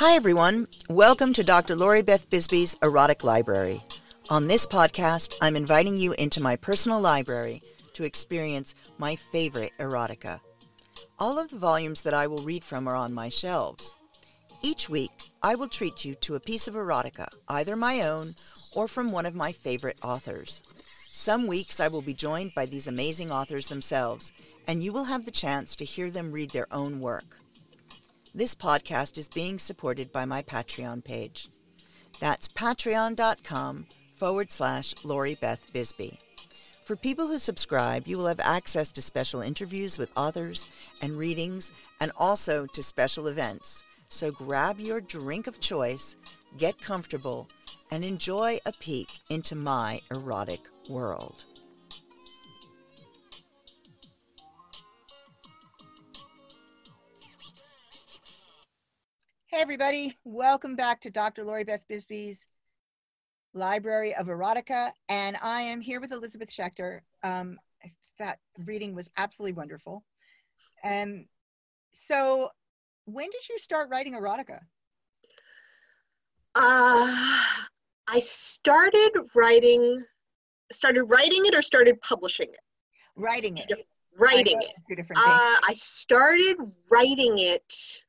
Hi, everyone. Welcome to Dr. Lori Beth Bisbee's Erotic Library. On this podcast, I'm inviting you into my personal library to experience my favorite erotica. All of the volumes that I will read from are on my shelves. Each week, I will treat you to a piece of erotica, either my own or from one of my favorite authors. Some weeks I will be joined by these amazing authors themselves, and you will have the chance to hear them read their own work. This podcast is being supported by my Patreon page. That's patreon.com forward slash Lori Beth Bisbee. For people who subscribe, you will have access to special interviews with authors and readings, and also to special events. So grab your drink of choice, get comfortable, and enjoy a peek into my erotic world. Hey, everybody, welcome back to Dr. Lori Beth Bisbee's Library of Erotica. And I am here with Elizabeth Schechter. Um, that reading was absolutely wonderful. And so, when did you start writing erotica? Uh, I started writing, started writing it or started publishing it? Writing it. Writing it. Two different things. Uh, I started writing it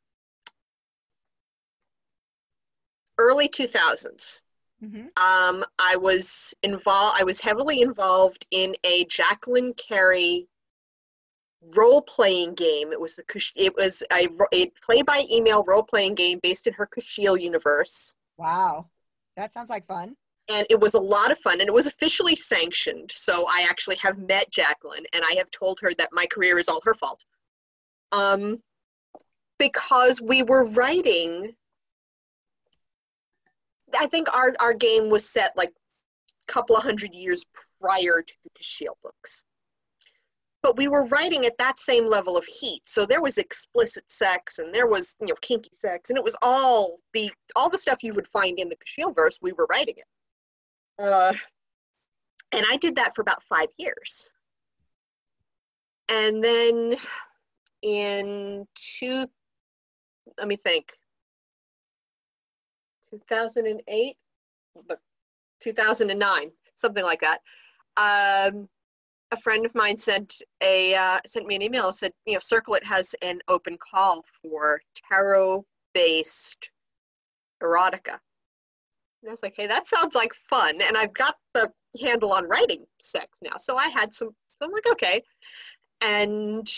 early 2000s. Mm-hmm. Um, I was involved. I was heavily involved in a Jacqueline Carey role playing game. It was a it was a, a play by email role playing game based in her Kushiel universe. Wow, that sounds like fun. And it was a lot of fun, and it was officially sanctioned. So I actually have met Jacqueline, and I have told her that my career is all her fault. Um, because we were writing I think our our game was set like a couple of hundred years prior to the Kushiel books. But we were writing at that same level of heat. So there was explicit sex and there was, you know, kinky sex and it was all the all the stuff you would find in the Kushiel verse, we were writing it. Uh, and I did that for about five years. And then in two, let me think, 2008, but 2009, something like that. Um, a friend of mine sent a uh, sent me an email. Said you know Circlet has an open call for tarot based erotica. And I was like, hey, that sounds like fun. And I've got the handle on writing sex now, so I had some. So I'm like, okay. And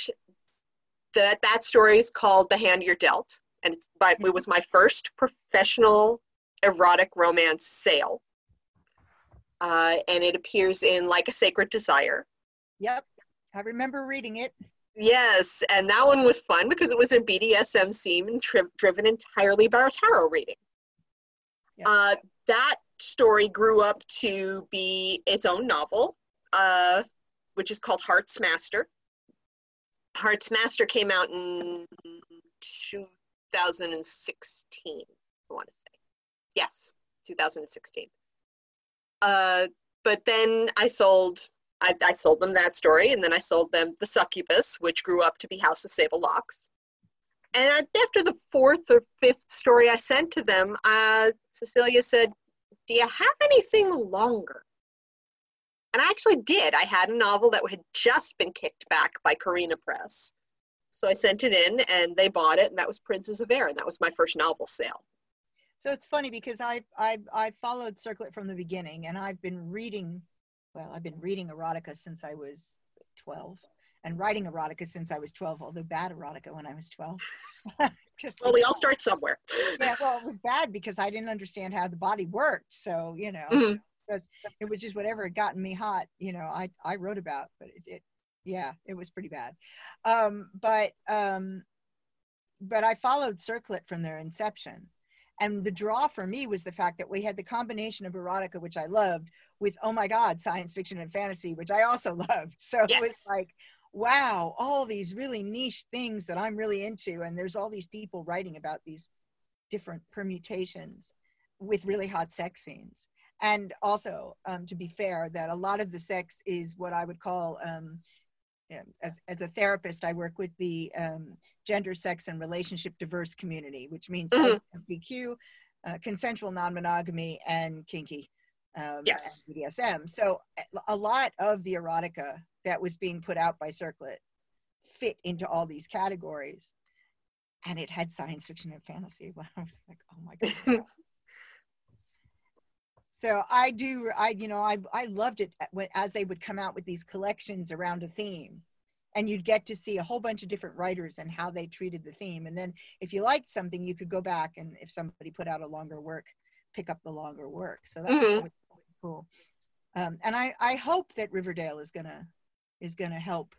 that that story is called "The Hand You're Dealt," and it's by, it was my first professional erotic romance sale. Uh, and it appears in Like a Sacred Desire. Yep, I remember reading it. Yes, and that one was fun because it was a BDSM scene tri- driven entirely by our tarot reading. Yep. Uh, that story grew up to be its own novel, uh, which is called Heart's Master. Heart's Master came out in 2016, I want to say. Yes, 2016. Uh, but then I sold, I, I sold them that story, and then I sold them The Succubus, which grew up to be House of Sable Locks. And after the fourth or fifth story I sent to them, uh, Cecilia said, Do you have anything longer? And I actually did. I had a novel that had just been kicked back by Carina Press. So I sent it in and they bought it, and that was Princes of Air, and that was my first novel sale. So it's funny because I I I followed Circlet from the beginning, and I've been reading. Well, I've been reading erotica since I was twelve, and writing erotica since I was twelve. Although bad erotica when I was twelve. just well, we all start somewhere. yeah, well, it was bad because I didn't understand how the body worked. So you know, mm-hmm. because it was just whatever had gotten me hot. You know, I I wrote about, but it, it yeah, it was pretty bad. Um, but um, but I followed Circlet from their inception and the draw for me was the fact that we had the combination of erotica, which I loved, with oh my God, science fiction and fantasy, which I also loved. So yes. it was like, wow, all these really niche things that I'm really into. And there's all these people writing about these different permutations with really hot sex scenes. And also, um, to be fair, that a lot of the sex is what I would call um, as, as a therapist, I work with the um, gender, sex, and relationship diverse community, which means Mhm. LGBTQ, uh, consensual non-monogamy, and kinky. Um, Yes. and BDSM. So a- a lot of the erotica that was being put out by Circlet fit into all these categories, and it had science fiction and fantasy. Well, I was like, oh my god. So I do, I you know, I I loved it when- as they would come out with these collections around a theme, and you'd get to see a whole bunch of different writers and how they treated the theme. And then if you liked something, you could go back and if somebody put out a longer work, pick up the longer work. So that's Mhm. really cool. Um, and I I hope that Riverdale is gonna is gonna help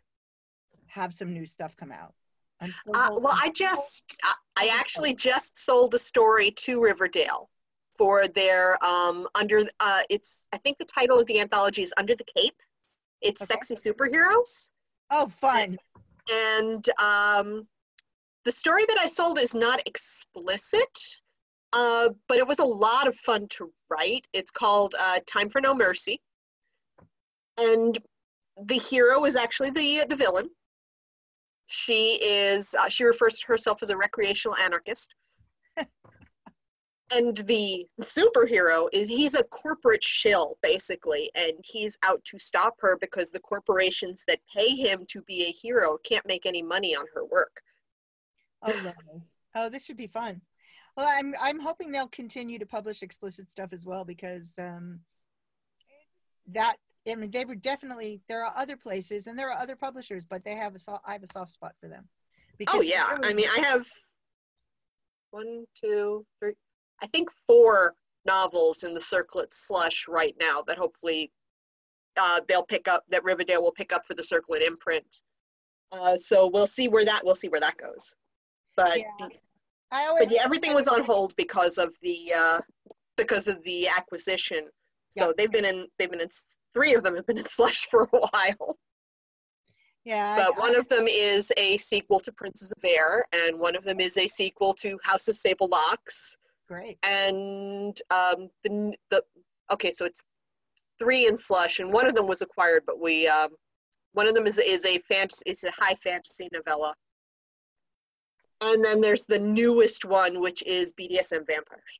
have some new stuff come out. Uh, well, I just, I actually just sold a story to Riverdale for their um under uh it's I think the title of the anthology is Under the Cape. It's Okay. sexy superheroes. oh fun. and um, the story that I sold is not explicit, uh, but it was a lot of fun to write. It's called uh, "Time for No Mercy," and the hero is actually the the villain. She is uh, she refers to herself as a recreational anarchist. And the superhero is he's a corporate shill basically, and he's out to stop her because the corporations that pay him to be a hero can't make any money on her work. Oh, lovely. Oh, this should be fun. Well, I'm I'm hoping they'll continue to publish explicit stuff as well because um, that I mean they were definitely there are other places and there are other publishers, but they have a so- I have a soft spot for them. Oh yeah, really- I mean I have one, two, three, I think four novels in the Circlet slush right now that hopefully uh, they'll pick up that Riverdale will pick up for the Circlet imprint. Uh, so we'll see where that we'll see where that goes. But Yeah. I always but yeah, everything was on hold because of the uh, because of the acquisition. So Yeah. they've been in they've been in three of them have been in slush for a while. Yeah, But I, one of them is a sequel to Princes of Air, and one of them is a sequel to House of Sable Locks, great. and um, the the okay, so it's three in slush, and one of them was acquired, but we um, one of them is is a fantasy is a high fantasy novella, and then there's the newest one, which is BDSM vampires.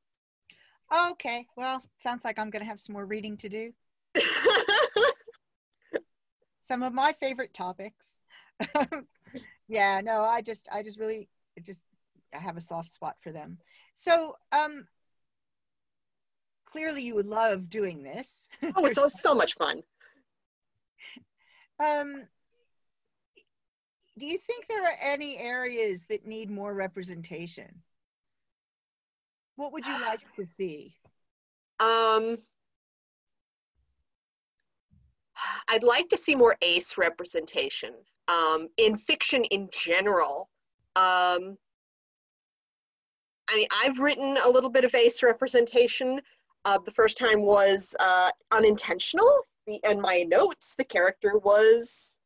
Okay, well, sounds like I'm gonna have some more reading to do. Some of my favorite topics. yeah, no, I just I just really just I have a soft spot for them. So, um, clearly you would love doing this. oh, it's so, so much fun. Um, do you think there are any areas that need more representation? What would you like to see? Um, I'd like to see more ace representation um, in fiction in general. Um, I I've written a little bit of ace representation. Uh, the first time was uh, unintentional. The, in my notes, the character was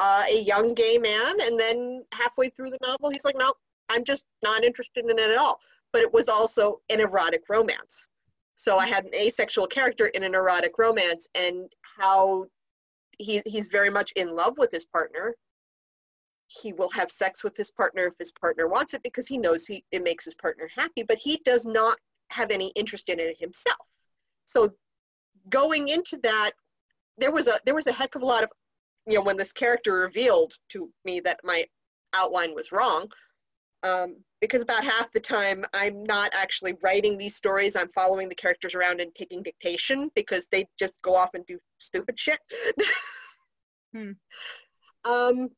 uh, a young gay man, and then halfway through the novel, he's like, "No, I'm just not interested in it at all." But it was also an erotic romance. So I had an asexual character in an erotic romance, and how he, he's very much in love with his partner. He will have sex with his partner if his partner wants it because he knows he, it makes his partner happy, but he does not have any interest in it himself. So going into that, there was a there was a heck of a lot of you know when this character revealed to me that my outline was wrong um, because about half the time I'm not actually writing these stories. I'm following the characters around and taking dictation because they just go off and do stupid shit. Hmm. Um,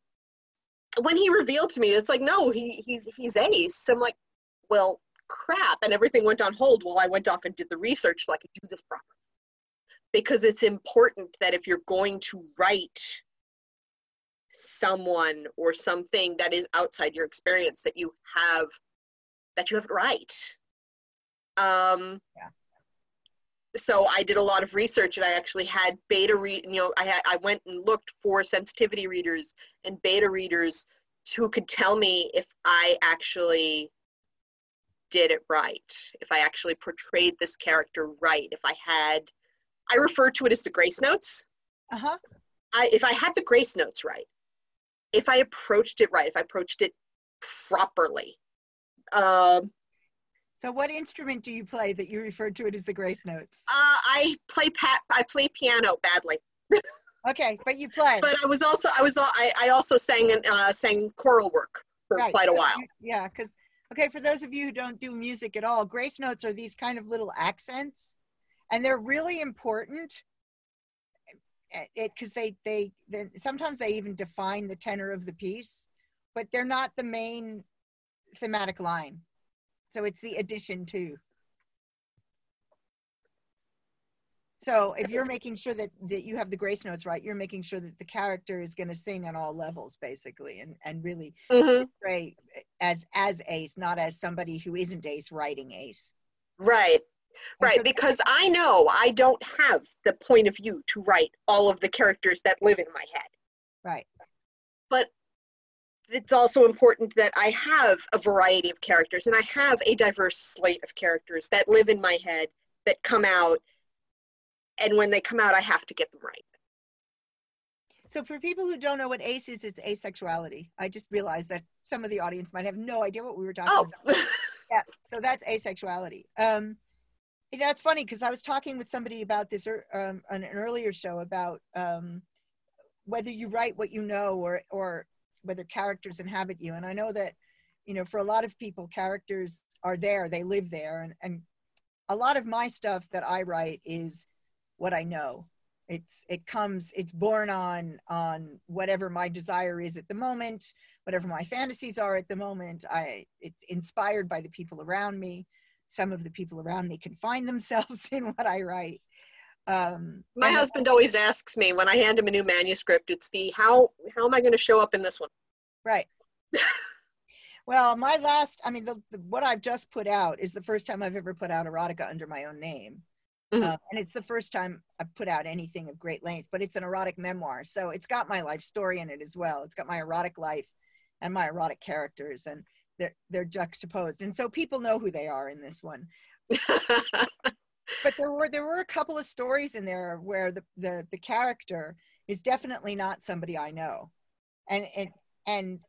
when he revealed to me, it's like, no, he he's he's ace. So I'm like, well, crap, and everything went on hold while I went off and did the research so I could do this properly. Because it's important that if you're going to write someone or something that is outside your experience that you have that you have it right um Yeah. So i did a lot of research and i actually had beta read you know i had i went and looked for sensitivity readers and beta readers who could tell me if i actually did it right if i actually portrayed this character right if i had i refer to it as the grace notes Uh huh. I, if I had the grace notes right, if I approached it right, if I approached it properly. Um, so, what instrument do you play that you referred to it as the grace notes? Uh, I play pat. I play piano badly. okay, but you play. But I was also I was I, I also sang and uh, sang choral work for right. quite a so, while. Yeah, because okay, for those of you who don't do music at all, grace notes are these kind of little accents, and they're really important. Because they they then sometimes they even define the tenor of the piece, but they're not the main thematic line. So it's the addition to. So if you're making sure that, that you have the grace notes right, you're making sure that the character is going to sing on all levels, basically, and and really mm-hmm. as as Ace, not as somebody who isn't Ace writing Ace. Right, right. So because I know I don't have the point of view to write all of the characters that live in my head. Right. But it's also important that I have a variety of characters and I have a diverse slate of characters that live in my head that come out. And when they come out, I have to get them right. So, for people who don't know what ACE is, it's asexuality. I just realized that some of the audience might have no idea what we were talking oh. about. yeah, so that's asexuality. Um, that's funny because I was talking with somebody about this um, on an earlier show about um, whether you write what you know or or whether characters inhabit you. And i know that you know for a lot of people characters are there they live there. And, and a lot of my stuff that i write is what i know. It's it comes it's born on on whatever my desire is at the moment whatever my fantasies are at the moment. I it's inspired by the people around me. Some of the people around me can find themselves in what i write um, My husband always asks me when I hand him a new manuscript, it's the how how am I going to show up in this one? Right. well, my last, I mean, the, the, what I've just put out is the first time I've ever put out erotica under my own name. Mm-hmm. Uh, and it's the first time I've put out anything of great length, but it's an erotic memoir. So it's got my life story in it as well. It's got my erotic life and my erotic characters, and they're, they're juxtaposed. And so people know who they are in this one. but there were there were a couple of stories in there where the the, the character is definitely not somebody I know, and and and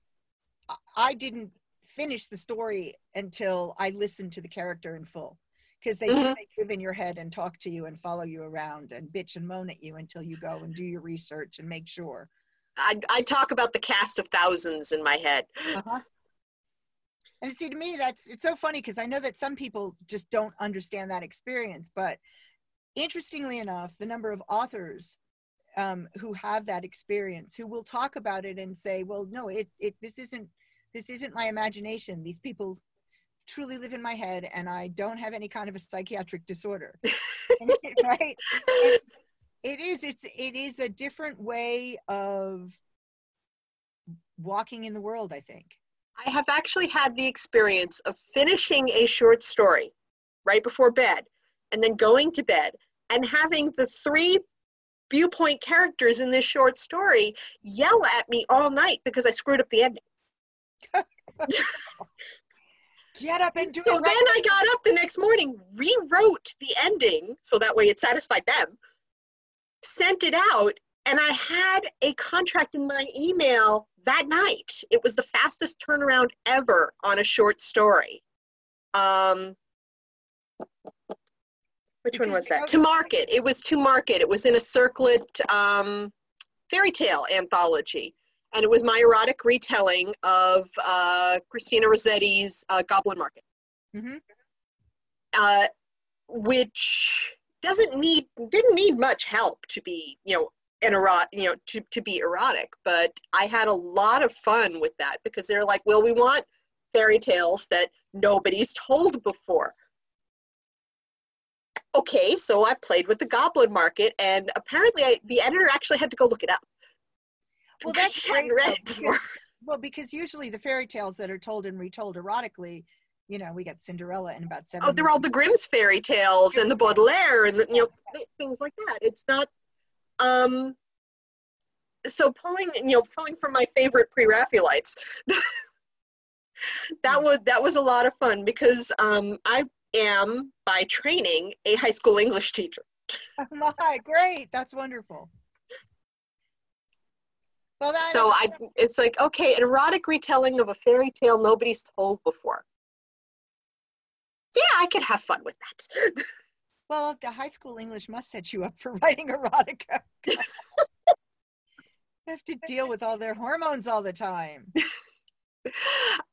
I didn't finish the story until I listened to the character in full because they, mm-hmm. they live in your head and talk to you and follow you around and bitch and moan at you until you go and do your research and make sure. I, I talk about the cast of thousands in my head. Uh-huh. And see, to me, that's it's so funny because I know that some people just don't understand that experience. But interestingly enough, the number of authors um, who have that experience, who will talk about it and say, "Well, no, it, it this isn't this isn't my imagination. These people truly live in my head, and I don't have any kind of a psychiatric disorder." right? it is. It's it is a different way of walking in the world. I think. I have actually had the experience of finishing a short story right before bed and then going to bed and having the three viewpoint characters in this short story yell at me all night because I screwed up the ending. Get up and do so it. So right then I got up the next morning, rewrote the ending so that way it satisfied them, sent it out, and I had a contract in my email that night. It was the fastest turnaround ever on a short story. Um, which one was that? To Market. It was To Market. It was in a circlet um, fairy tale anthology. And it was my erotic retelling of uh, Christina Rossetti's uh, Goblin Market. Mm-hmm. Uh, which doesn't need didn't need much help to be you know an erotic, you know, to, to be erotic. But I had a lot of fun with that because they're like, well, we want fairy tales that nobody's told before. Okay, so I played with the goblin market, and apparently I, the editor actually had to go look it up. Well, that's great. Though, because, well, because usually the fairy tales that are told and retold erotically, you know, we got Cinderella in about seven. Oh, they're all the Grimm's fairy tales and the Baudelaire and the, you know things like that. It's not um, so pulling, you know, pulling from my favorite pre-Raphaelites, that was that was a lot of fun because um, I am by training a high school English teacher. Oh my, great! That's wonderful. Well, that, so I, it's like, okay, an erotic retelling of a fairy tale nobody's told before. Yeah, I could have fun with that. well, the high school English must set you up for writing erotica. you have to deal with all their hormones all the time.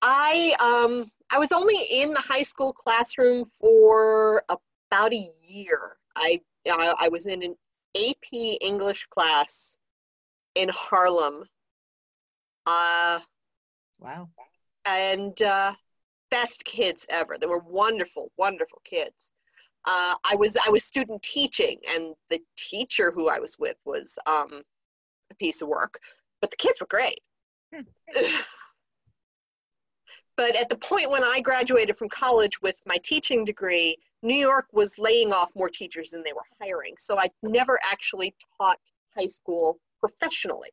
I um I was only in the high school classroom for about a year. I I, I was in an AP English class in Harlem. Uh, wow. And uh, best kids ever. They were wonderful, wonderful kids. Uh, I was I was student teaching, and the teacher who I was with was um, a piece of work, but the kids were great. Hmm. but at the point when I graduated from college with my teaching degree, New York was laying off more teachers than they were hiring. So I never actually taught high school professionally.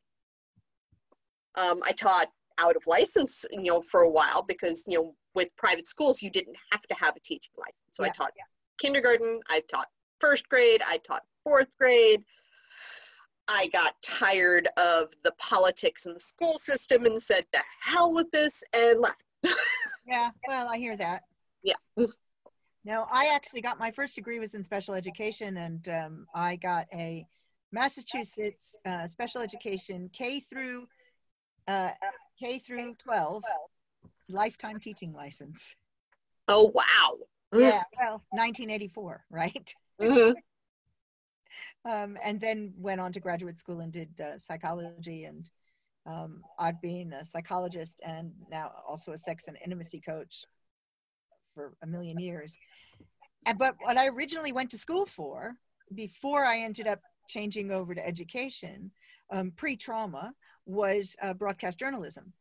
Um, I taught out of license, you know, for a while because, you know, with private schools, you didn't have to have a teaching license. So yeah, I taught yeah. Kindergarten, I taught first grade, I taught fourth grade. I got tired of the politics in the school system and said, the hell with this, and left. yeah, well, I hear that. Yeah. No, I actually got my first degree was in special education, and um, I got a Massachusetts uh, special education K through uh, K through 12 lifetime teaching license. Oh wow! Yeah, well, 1984, right? Mm-hmm. um, and then went on to graduate school and did uh, psychology and um, I've been a psychologist and now also a sex and intimacy coach for a million years. And, but what I originally went to school for, before I ended up changing over to education, um, pre trauma, was uh, broadcast journalism.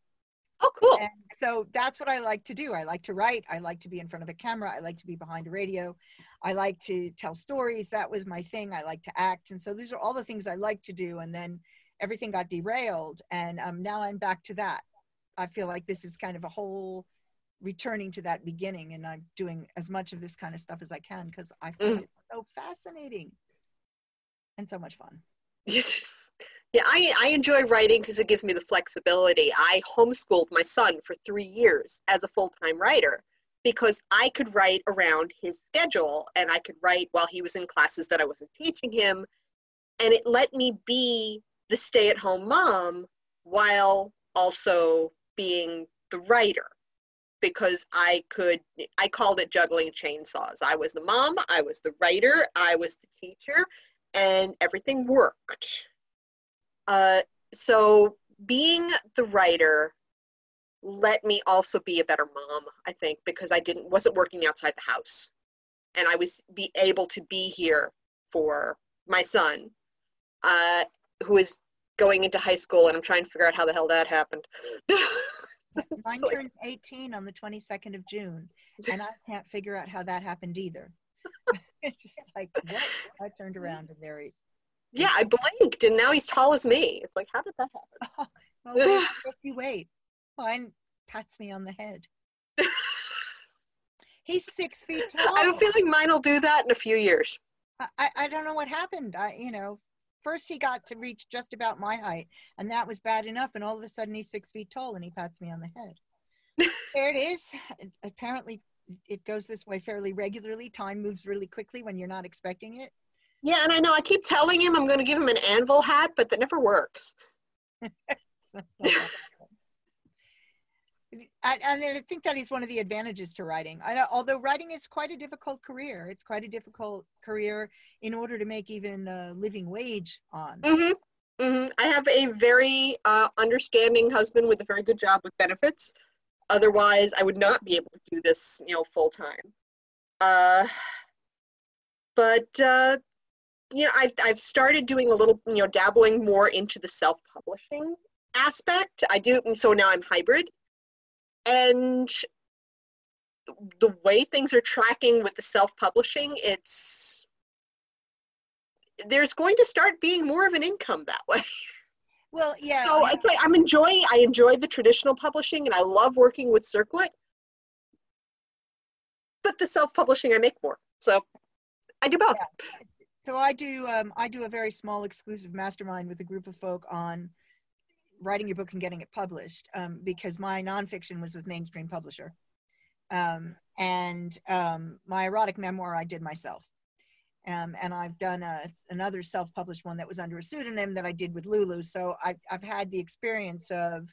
Oh, cool. And so that's what I like to do. I like to write. I like to be in front of a camera. I like to be behind a radio. I like to tell stories. That was my thing. I like to act. And so these are all the things I like to do. And then everything got derailed. And um, now I'm back to that. I feel like this is kind of a whole returning to that beginning. And I'm doing as much of this kind of stuff as I can because I find mm. it so fascinating and so much fun. Yeah, I, I enjoy writing because it gives me the flexibility. I homeschooled my son for three years as a full time writer because I could write around his schedule and I could write while he was in classes that I wasn't teaching him. And it let me be the stay at home mom while also being the writer because I could, I called it juggling chainsaws. I was the mom, I was the writer, I was the teacher, and everything worked. Uh, so being the writer let me also be a better mom, I think, because I didn't wasn't working outside the house. And I was be able to be here for my son, uh, who is going into high school, and I'm trying to figure out how the hell that happened. Mine like, turned 18 on the 22nd of June, and I can't figure out how that happened either. it's just like, what? I turned around and there he yeah, I blinked and now he's tall as me. It's like, how did that happen? Oh, well, you wait. Mine pats me on the head. he's six feet tall. I have a feeling mine will do that in a few years. I, I don't know what happened. I, you know, first he got to reach just about my height, and that was bad enough. And all of a sudden, he's six feet tall, and he pats me on the head. there it is. Apparently, it goes this way fairly regularly. Time moves really quickly when you're not expecting it. Yeah, and I know I keep telling him I'm going to give him an anvil hat, but that never works. and I think that is one of the advantages to writing. I, although writing is quite a difficult career, it's quite a difficult career in order to make even a living wage on. Mm-hmm. Mm-hmm. I have a very uh, understanding husband with a very good job with benefits. Otherwise, I would not be able to do this, you know, full time. Uh, but uh, you know, I've I've started doing a little, you know, dabbling more into the self-publishing aspect. I do so now I'm hybrid. And the way things are tracking with the self-publishing, it's there's going to start being more of an income that way. Well, yeah. So it's like I'm enjoying I enjoy the traditional publishing and I love working with Circlet. But the self-publishing I make more. So I do both. Yeah so I do um, I do a very small exclusive mastermind with a group of folk on writing your book and getting it published um, because my nonfiction was with mainstream publisher. Um, and um, my erotic memoir i did myself. Um, and i've done a, another self-published one that was under a pseudonym that i did with lulu. So i've, I've had the experience of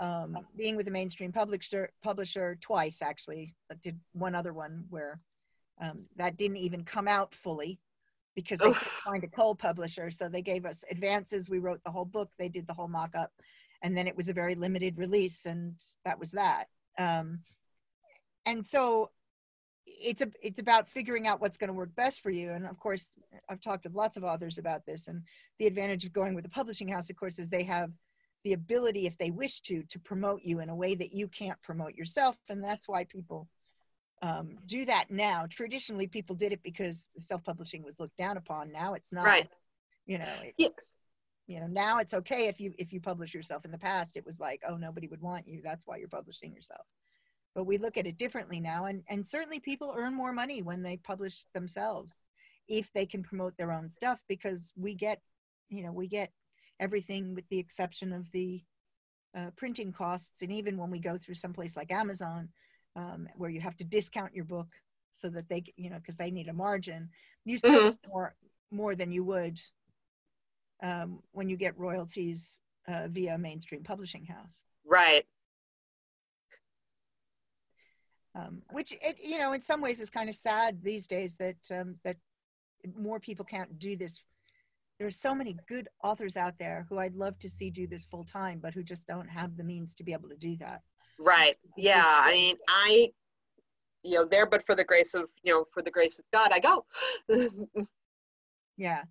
um, being with a mainstream publisher publisher twice actually I did one other one where that didn't even come out fully because they couldn't find a co-publisher. So they gave us advances. We wrote the whole book. They did the whole mock-up, and then it was a very limited release, and that was that. Um, and so it's a it's about figuring out what's going to work best for you. And of course, I've talked with lots of authors about this. And the advantage of going with a publishing house, of course, is they have the ability, if they wish to, to promote you in a way that you can't promote yourself. And that's why people um, do that now. Traditionally, people did it because self-publishing was looked down upon. Now it's not. Right. You know. It, Yeah. You know, now it's okay if you if you publish yourself. In the past, it was like, oh, nobody would want you. That's why you're publishing yourself. But we look at it differently now, and and certainly people earn more money when they publish themselves, if they can promote their own stuff, because we get, you know, we get everything with the exception of the uh, printing costs, and even when we go through someplace like Amazon, um, where you have to discount your book so that they you know because they need a margin. You still get more more than you would um, when you get royalties uh, via a mainstream publishing house. Right. um, which it, you know in some ways is kind of sad these days that um, that more people can't do this. There's so many good authors out there who i'd love to see do this full time but who just don't have the means to be able to do that Right. Yeah. I mean, I, you know, there, but for the grace of, you know, for the grace of God, I go. Yeah,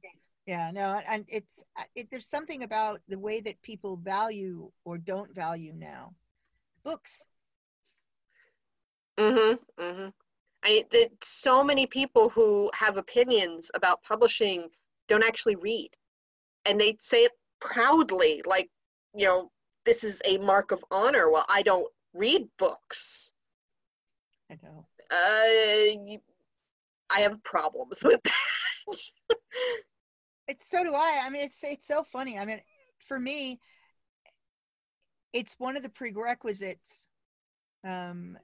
yeah, no, and it's uh, it, there's something about the way that people value or don't value now books. mm-hmm. Mm-hmm. I, the, so many people who have opinions about publishing don't actually read. And they say it proudly, like, you know, this is a mark of honor. Well, I don't read books. I know. Uh, you, I have problems with that. It's so do I. I mean, it's it's so funny. I mean, for me, it's one of the prerequisites. Um,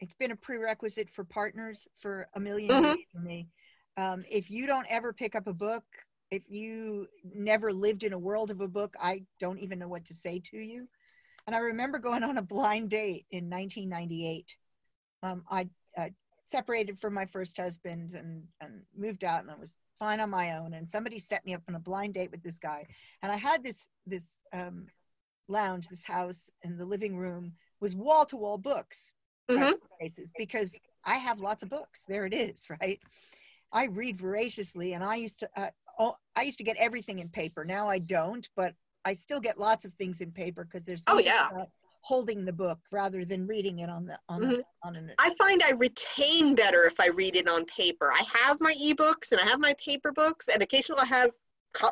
it's been a prerequisite for partners for a 1000000 Mhm. years for me. Um, if you don't ever pick up a book, if you never lived in a world of a book, I don't even know what to say to you. And I remember going on a blind date in 1998. Um, I, I separated from my first husband and, and moved out, and I was fine on my own. And somebody set me up on a blind date with this guy. And I had this this um, lounge, this house, and the living room was wall to wall books Mhm. places because I have lots of books. There it is, right? I read voraciously, and I used to. Uh, oh, I used to get everything in paper. Now I don't, but I still get lots of things in paper because there's Oh, yeah. holding the book rather than reading it on the on the, on an. I find I retain better if I read it on paper. I have my ebooks and I have my paper books, and occasionally I have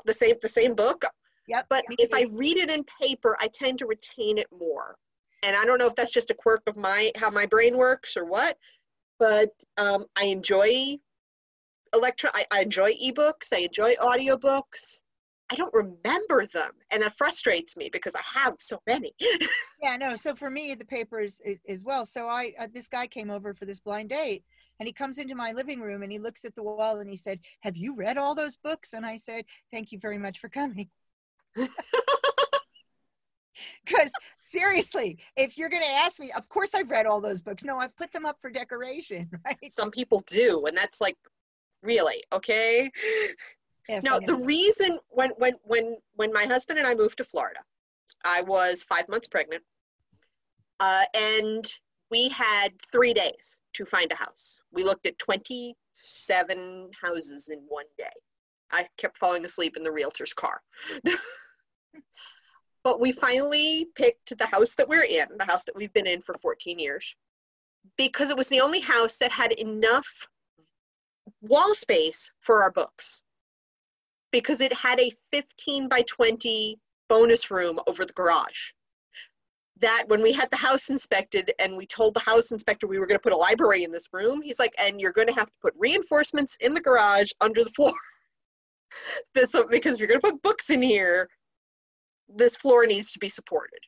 the same the same book. Yep. But me if I read it in paper, I tend to retain it more. And I don't know if that's just a quirk of my how my brain works or what, but um, I enjoy electro. I, I enjoy ebooks. I enjoy audiobooks. I don't remember them, and that frustrates me because I have so many. Yeah, no. So for me, the paper is is- as well. So I uh, this guy came over for this blind date, and he comes into my living room and he looks at the wall and he said, "Have you read all those books?" And I said, "Thank you very much for coming." Because seriously, if you're going to ask me, of course I've read all those books. No, I've put them up for decoration, right? Some people do, and that's like, really okay. Yes, No, the reason when when when when my husband and I moved to Florida, I was five months pregnant, uh, and we had three days to find a house. We looked at twenty seven houses in one day. I kept falling asleep in the realtor's car. but we finally picked the house that we're in, the house that we've been in for 14 years, because it was the only house that had enough wall space for our books because it had a 15 by 20 bonus room over the garage. That when we had the house inspected and we told the house inspector we were going to put a library in this room, he's like, and you're going to have to put reinforcements in the garage under the floor. This- so- because you're going to put books in here. this floor needs to be supported.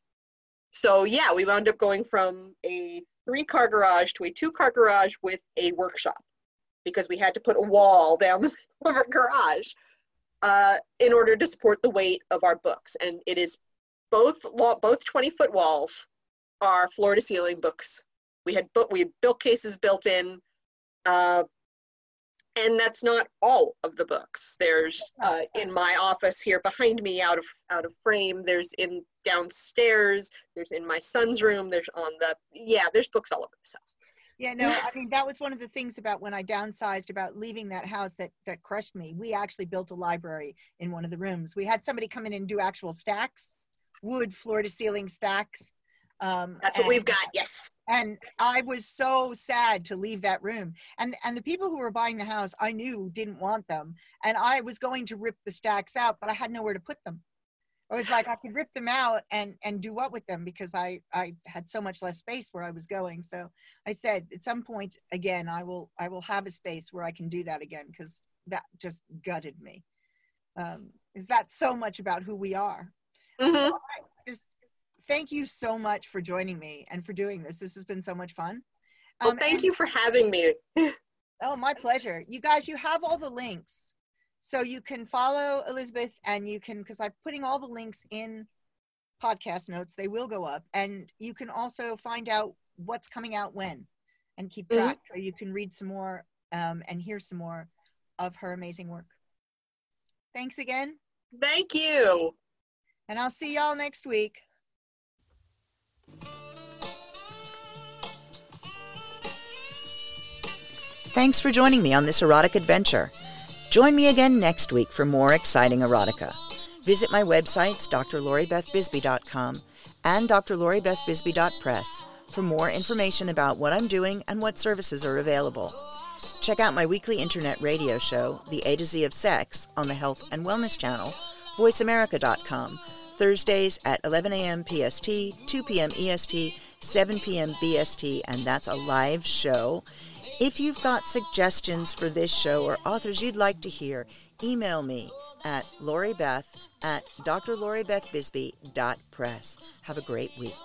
So yeah, we wound up going from a three car garage to a two car garage with a workshop because we had to put a wall down the middle of our garage uh, in order to support the weight of our books. And it is both both 20 foot walls are floor to ceiling books. We had book we had book cases built in. Uh, and that's not all of the books there's uh, in my office here behind me out of out of frame there's in downstairs there's in my son's room there's on the yeah there's books all over this house yeah no i mean that was one of the things about when i downsized about leaving that house that that crushed me we actually built a library in one of the rooms we had somebody come in and do actual stacks wood floor to ceiling stacks um, That's what and, we've got. Yes. And I was so sad to leave that room. And and the people who were buying the house, I knew didn't want them. And I was going to rip the stacks out, but I had nowhere to put them. I was like, I could rip them out and and do what with them because I I had so much less space where I was going. So I said, at some point again, I will I will have a space where I can do that again because that just gutted me. Um, is that so much about who we are? Mm-hmm. So I just thank you so much for joining me and for doing this. This has been so much fun. Well, um, thank and, you for having me. oh, my pleasure. You guys, you have all the links. So you can follow Elizabeth and you can, because I'm putting all the links in podcast notes, they will go up. And you can also find out what's coming out when and keep mm-hmm. track. Mm-hmm. So you can read some more um, and hear some more of her amazing work. Thanks again. Thank you. And I'll see y'all next week. Thanks for joining me on this erotic adventure. Join me again next week for more exciting erotica. Visit my websites, drloribethbisbee.com and drloribethbisbee.press for more information about what I'm doing and what services are available. Check out my weekly internet radio show, The A to Z of Sex, on the Health and Wellness Channel, voiceamerica.com, Thursdays at 11 a.m. PST, 2 p.m. EST, 7 p.m. BST, and that's a live show. If you've got suggestions for this show or authors you'd like to hear, email me at loribeth at drloribethbisbee.press. Have a great week.